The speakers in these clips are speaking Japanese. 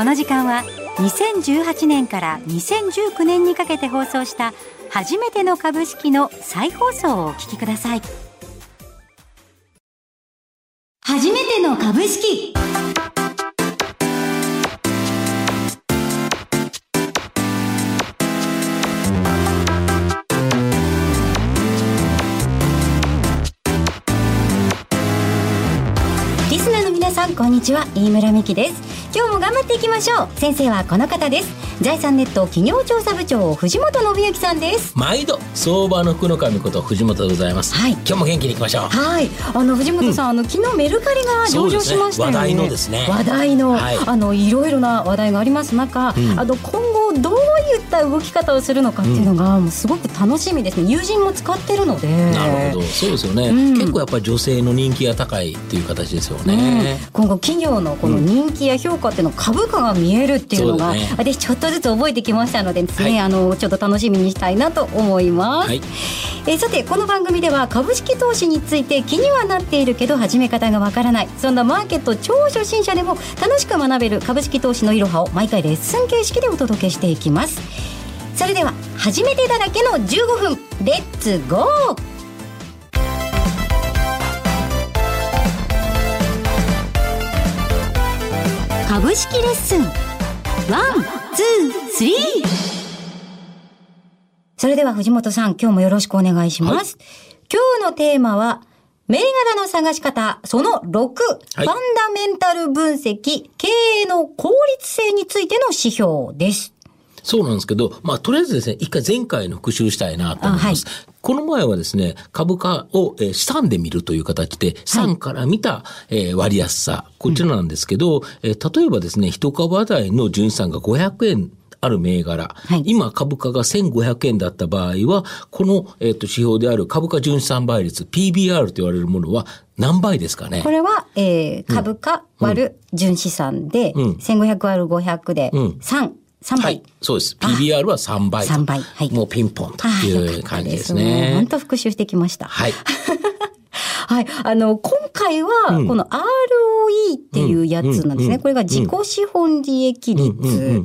この時間は2018年から2019年にかけて放送した初めての株式の再放送をお聞きください。初めての株式。さんこんにちは。飯村美希です。今日も頑張っていきましょう。先生はこの方です。財産ネット企業調査部長藤本信之さんです。毎度相場の福の神こと藤本でございます、はい、今日も元気にいきましょう。はい。あの藤本さん、うん、あの昨日メルカリが上場しましたよね、ね、話題のですね。話題の、はい、あのいろいろな話題があります中、うん、あの今後どういった動き方をするのかっていうのが、もうすごく楽しみですね。友人も使ってるので。なるほど。そうですよね、結構やっぱり女性の人気が高いっていう形ですよね、今後企業のこの人気や評価っていうの株価が見えるっていうのが、ね、私ちょっとずつ覚えてきましたのでですね、はい、あのちょっと楽しみにしたいなと思います、はい、えさてこの番組では株式投資について気にはなっているけど始め方がわからない。そんなマーケット超初心者でも楽しく学べる株式投資のいろはを毎回レッスン形式でお届けしていきます。それでは初めてだらけの15分レッツゴー株式レッスンツー、スリーそれでは藤本さん、今日もよろしくお願いします。はい、今日のテーマは、銘柄の探し方、その6、はい、ファンダメンタル分析、経営の効率性についての指標です。そうなんですけど、まあ、とりあえずですね、一回前回の復習したいなと思います。はい、この前はですね、株価を、えー、資産で見るという形で、資産から見た、はい、えー、割安さ、こちらなんですけど、うん、えー、例えばですね、一株当たりの純資産が500円ある銘柄、はい、今株価が1500円だった場合は、この、えーと、指標である株価純資産倍率、PBR と言われるものは何倍ですかね？これは、えー、株価割る純資産で、うん、1500割る500で3、3倍。はい、そうです。PBR は3倍。3倍。はい。もうピンポンという感じですね。本当復習してきました。はい。はい。あの、今回は、この ROE っていうやつなんですね。これが自己資本利益率。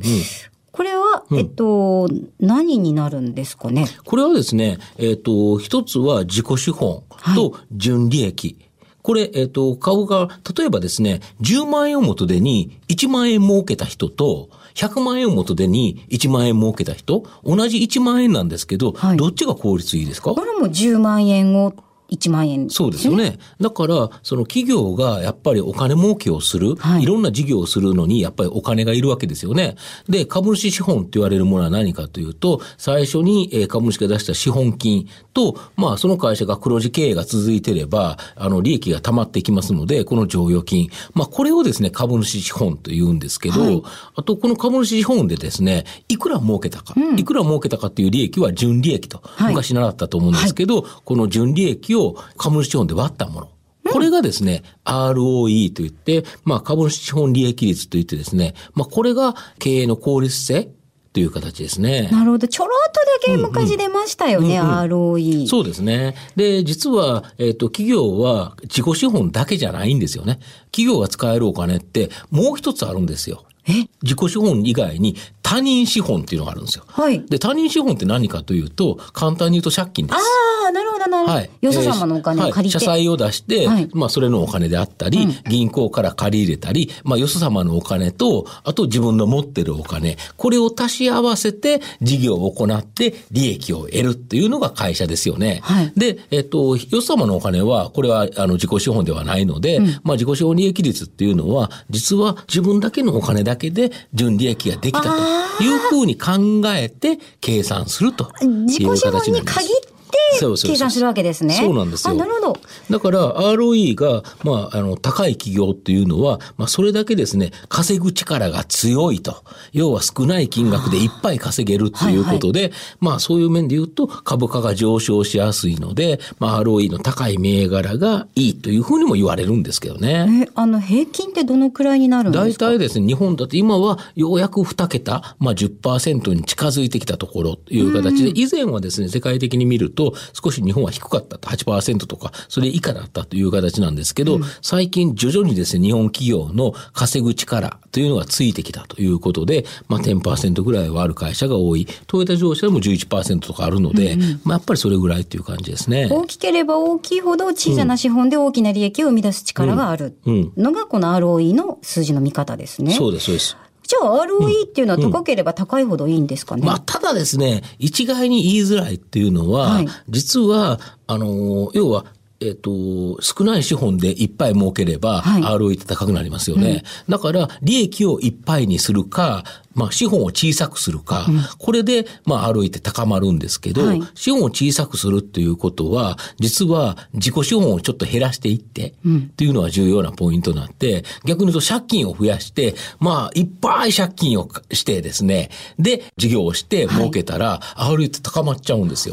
これは、えっと、何になるんですかね？これはですね、えっと、一つは自己資本と純利益。これ、えっ、と、株が、例えばですね、10万円を元手に1万円儲けた人と、100万円を元手に1万円儲けた人、同じ1万円なんですけど、はい、どっちが効率いいですか？これも10万円を1万円、ね、そうですよね。だから、その企業がやっぱりお金儲けをする、はい、いろんな事業をするのに、やっぱりお金がいるわけですよね。で、株主資本って言われるものは何かというと、最初に株主が出した資本金と、まあ、その会社が黒字経営が続いてれば、あの、利益が溜まっていきますので、この剰余金。まあ、これをですね、株主資本と言うんですけど、はい、あと、この株主資本でですね、いくら儲けたか、うん、いくら儲けたかっていう利益は純利益と、昔習ったと思うんですけど、この純利益を株主資本で割ったもの。これがですね、ROE といって、まあ株主資本利益率といってですね、まあこれが経営の効率性という形ですね。なるほど。ちょろっとだけ昔出ましたよね、うんうん、ROE。そうですね。で、実は、えっ、ー、と、企業は自己資本だけじゃないんですよね。企業が使えるお金ってもう一つあるんですよ。え？自己資本以外に他人資本っていうのがあるんですよ。はい。で、他人資本って何かというと、簡単に言うと借金です。ああ、なるほど、なるほど。はい。よそ様のお金を借りて、はい、社債を出して、はい、まあ、それのお金であったり、うん、銀行から借り入れたり、まあ、よそ様のお金と、あと自分の持ってるお金、これを足し合わせて事業を行って利益を得るっていうのが会社ですよね。はい。で、えっと、よそ様のお金は、これは、あの、自己資本ではないので、うん、まあ、自己資本利益率っていうのは、実は自分だけのお金だけで純利益ができたというふうに考えて計算するという形になります。計算するわけですね。そうなんですよ。なるほど。だから ROE が、まあ、あの、高い企業っていうのは、まあ、それだけですね、稼ぐ力が強いと。要は少ない金額でいっぱい稼げるっていうことで、はいはい、まあ、そういう面で言うと、株価が上昇しやすいので、まあ、ROE の高い銘柄がいいというふうにも言われるんですけどね。え、あの、平均ってどのくらいになるんですか？大体ですね、日本だって今はようやく2桁、まあ10、10%に近づいてきたところという形で、以前はですね、世界的に見ると、と、少し日本は低かったと、8%とか、それ以下だったという形なんですけど、うん、最近徐々にですね、日本企業の稼ぐ力というのがついてきたということで、まあ10%ぐらいはある会社が多い。トヨタ自動車でも11%とかあるので、うんうん、まあやっぱりそれぐらいっていう感じですね。大きければ大きいほど小さな資本で大きな利益を生み出す力があるのが、この ROE の数字の見方ですね。そうです、そうです。じゃあ ROE っていうのは高ければ高いほどいいんですかね、うんうん、まあ、ただですね、一概に言いづらいっていうのは、はい、実は、あの、要は、えっ、と、少ない資本でいっぱい儲ければ、ROE って高くなりますよね。うん、だから、利益をいっぱいにするか、まあ、資本を小さくするか、うん、これで、まあ、ROE って高まるんですけど、はい、資本を小さくするっていうことは、実は自己資本をちょっと減らしていって、うん、っていうのが重要なポイントになって、逆に言うと借金を増やして、まあ、いっぱい借金をしてですね、で、事業をして儲けたら、はい、て高まっちゃうんですよ。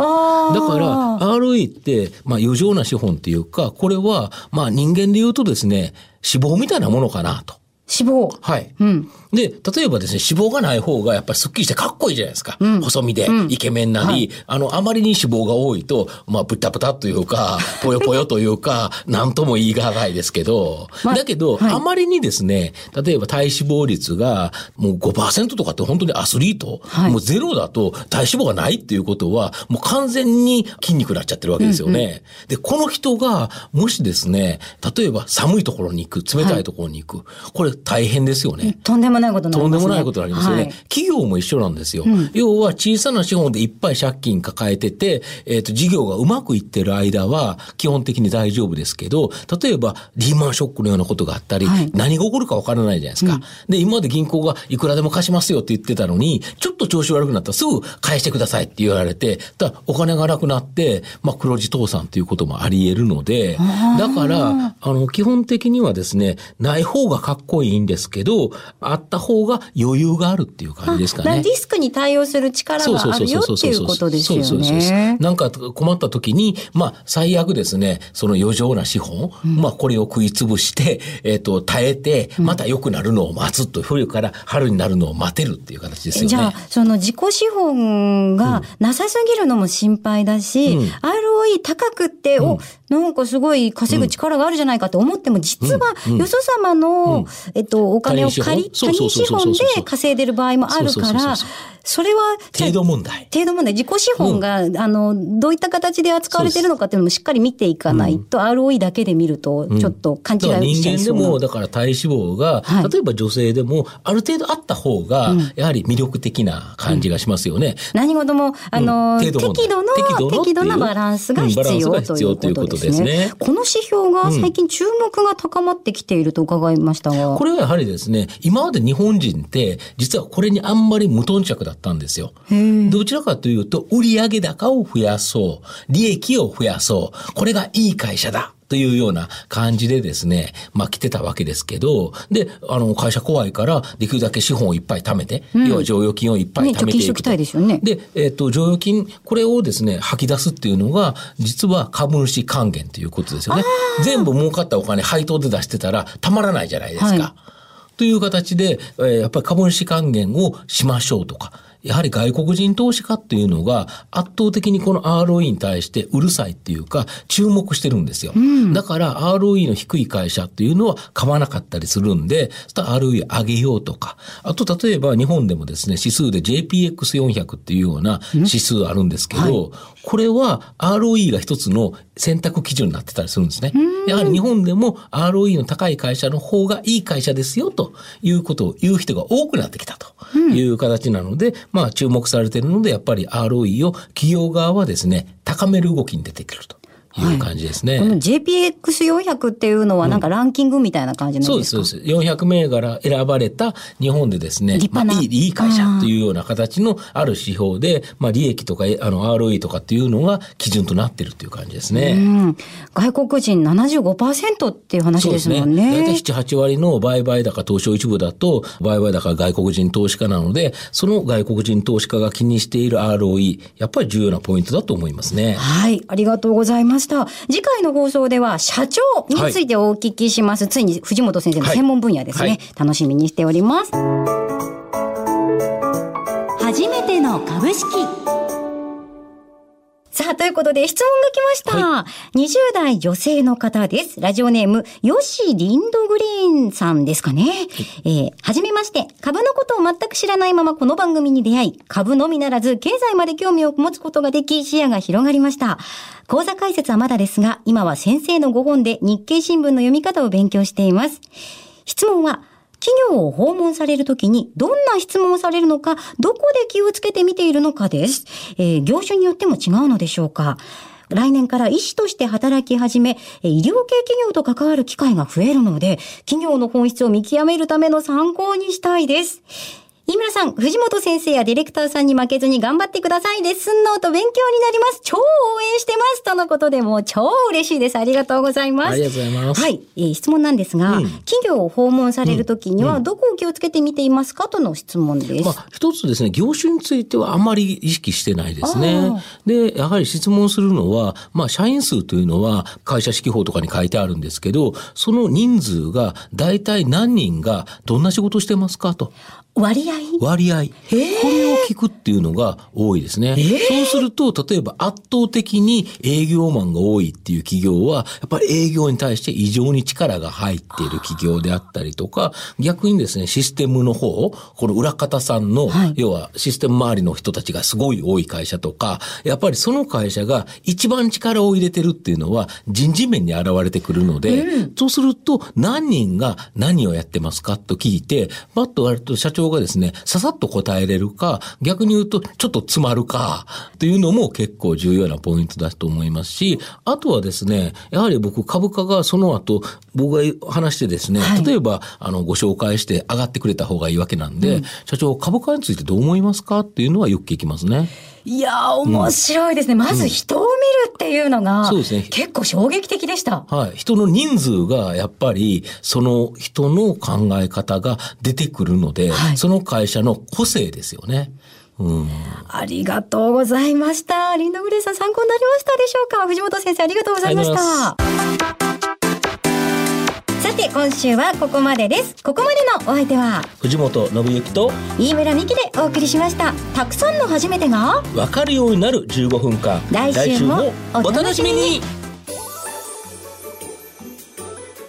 だから、ROE って、まあ、余剰な資本っていうか、これは、まあ、人間で言うとですね、死亡みたいなものかなと。脂肪。はい。うん。で、例えばですね、脂肪がない方がやっぱりスッキリしてかっこいいじゃないですか。うん、細身で、イケメンなり、はい、あの、あまりに脂肪が多いと、まあ、ブタブタというか、ぽよぽよというか、なんとも言い難いですけど、ま、だけど、はい、あまりにですね、例えば体脂肪率がもう5%とかって本当にアスリート、はい、もうゼロだと体脂肪がないっていうことは、もう完全に筋肉になっちゃってるわけですよね。うんうん、で、この人が、もしですね、例えば寒いところに行く、冷たいところに行く、これ大変ですよね。とんでもないことになりますね。とんでもないことになりますよね。はい、企業も一緒なんですよ、うん、要は小さな資本でいっぱい借金抱えてて、えっ、ー、と、事業がうまくいってる間は基本的に大丈夫ですけど、例えばリーマンショックのようなことがあったり、はい、何が起こるかわからないじゃないですか、うん、で、今まで銀行がいくらでも貸しますよって言ってたのに、ちょっと調子悪くなったらすぐ返してくださいって言われて、だお金がなくなって、まあ、黒字倒産ということもあり得るので、だから、あの、基本的にはですね、ない方がかっこいいんですけど、あった方が余裕があるっていう感じですかね。リスクに対応する力があるよっていうことですよね。そうそうそう。なんか困った時に、まあ、最悪ですね、その余剰な資本、うん、まあ、これを食いつぶして、えっ、ー、と、耐えて、また良くなるのを待つと、冬から春になるのを待てるっていう形ですよね。じゃあ、その自己資本がなさすぎるのも心配だし、うん、ROE 高くって、うん、お、なんかすごい稼ぐ力があるじゃないかと思っても、実は、よそ様の、えっと、お金を借り、他人資本で稼いでる場合もあるから、それは、程度問題。程度問題。自己資本が、うん、あの、どういった形で扱われてるのかっていうのもしっかり見ていかないと、うん、ROE だけで見ると、ちょっと勘違いしちゃい人間でも、だから体脂肪が、はい、例えば女性でも、ある程度あった方が、やはり魅力的な感じがしますよね。うん、何事も、あの、適度の、適度なバランスが必要ということですね。この指標が最近注目が高まってきていると伺いましたが。これはやはりですね、今まで日本人って、実はこれにあんまり無頓着だったんですよ。どちらかというと、売上高を増やそう。利益を増やそう。これがいい会社だ。というような感じでですね、まあ来てたわけですけど、で、あの、会社怖いから、できるだけ資本をいっぱい貯めて、うん、要は剰余金をいっぱい貯めていくと。ね、ですよね。で、えっ、ー、と、剰余金、これをですね、吐き出すっていうのが、実は株主還元ということですよね。全部儲かったお金配当で出してたら、たまらないじゃないですか。はいという形で、えー、やっぱり株主還元をしましょうとか、やはり外国人投資家っていうのが圧倒的にこの ROE に対してうるさいっていうか注目してるんですよ。うん、だから ROE の低い会社っていうのは買わなかったりするんで、ROE 上げようとか、あと例えば日本でもですね、指数で JPX400 っていうような指数あるんですけど、はい、これは ROE が一つの選択基準になってたりするんですね。やはり日本でも ROE の高い会社の方がいい会社ですよということを言う人が多くなってきたという形なので、まあ注目されているので、やっぱり ROE を企業側はですね、高める動きに出てくると。いう感じですね。はい、この JPX400 っていうのはなんかランキングみたいな感じなんですか、うん、そうです、そうです。400銘柄選ばれた日本でですね、まあ、いいいい会社というような形のある指標で、まあ利益とかあの ROE とかっていうのが基準となっているという感じですね。うん、外国人75%っていう話ですもんね。大体、7、8割の売買高東証一部だと、売買高外国人投資家なので、その外国人投資家が気にしている ROE、やっぱり重要なポイントだと思いますね。はい、ありがとうございました。次回の放送では社長についてお聞きします。はい、ついに藤本先生の専門分野ですね、はい、楽しみにしております。初めての株式。さあ、ということで質問が来ました。はい、20代女性の方です。ラジオネーム、ヨシリンドグリーンさんですかね。はい、えー、はじめまして、株のことを全く知らないままこの番組に出会い、株のみならず経済まで興味を持つことができ、視野が広がりました。講座解説はまだですが、今は先生のご本で日経新聞の読み方を勉強しています。質問は、企業を訪問されるときにどんな質問をされるのか、どこで気をつけて見ているのかです。えー、業種によっても違うのでしょうか。来年から医師として働き始め、医療系企業と関わる機会が増えるので、企業の本質を見極めるための参考にしたいです。飯村さん、藤本先生やディレクターさんに負けずに頑張ってください。レッスンノート勉強になります。超応援してます。とのことでも超嬉しいです。ありがとうございます。ありがとうございます。はい。えー、質問なんですが、うん、企業を訪問されるときには、どこを気をつけて見ていますか？との質問です。まあ、一つですね、業種についてはあまり意識してないですね。で、やはり質問するのは、まあ、社員数というのは会社指揮法とかに書いてあるんですけど、その人数が大体何人がどんな仕事してますか？と。割合？割合。これを聞くっていうのが多いですね。そうすると、例えば圧倒的に営業マンが多いっていう企業は、やっぱり営業に対して異常に力が入っている企業であったりとか、逆にですね、システムの方、この裏方さんの、はい、要はシステム周りの人たちがすごい多い会社とか、やっぱりその会社が一番力を入れてるっていうのは人事面に現れてくるので、うん、そうすると何人が何をやってますかと聞いて、バッと割ると社長がですね、ささっと答えれるか、逆に言うとちょっと詰まるか、というのも結構重要なポイントだと思いますし、あとはですね、やはり僕株価がその後、僕が話してですね、はい、例えば、あの、ご紹介して上がってくれた方がいいわけなんで、うん、社長、株価についてどう思いますか？っていうのはよく聞きますね。いや面白いですね、うん、まず人を見るっていうのが、そうですね。結構衝撃的でした。はい。人の人数がやっぱり、その人の考え方が出てくるので、はい、その会社の個性ですよね。うん、ありがとうございました。リンドグレーさん参考になりましたでしょうか？藤本先生ありがとうございました。さて今週はここまでです。ここまでのお相手は藤本信之と飯村美希でお送りしました。たくさんの初めてがわかるようになる15分間。来週もお楽しみに。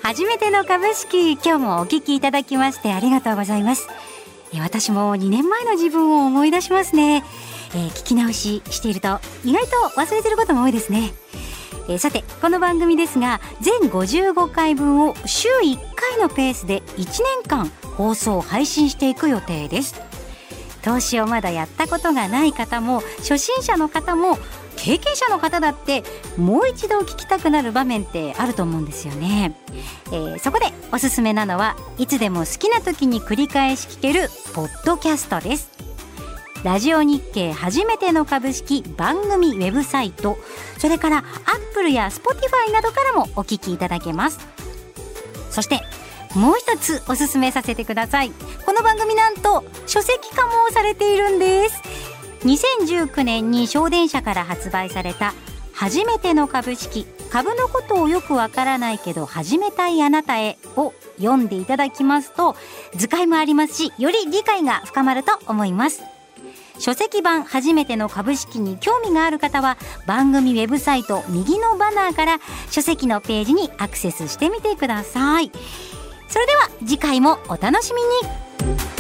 初めての株式今日もお聞きいただきましてありがとうございます。私も2年前の自分を思い出しますね、えー、聞き直ししていると意外と忘れてることも多いですねえー、さてこの番組ですが全55回分を週1回のペースで1年間放送配信していく予定です。投資をまだやったことがない方も初心者の方も経験者の方だってもう一度聞きたくなる場面ってあると思うんですよね、えー、そこでおすすめなのはいつでも好きな時に繰り返し聞けるポッドキャストです。ラジオ日経初めての株式番組ウェブサイトそれからアップルやスポティファイなどからもお聞きいただけます。そしてもう一つおすすめさせてください。この番組なんと書籍化もされているんです。2019年に祥伝社から発売された初めての株式株のことをよくわからないけど始めたいあなたへを読んでいただきますと図解もありますしより理解が深まると思います。書籍版初めての株式に興味がある方は番組ウェブサイト右のバナーから書籍のページにアクセスしてみてください。それでは次回もお楽しみに。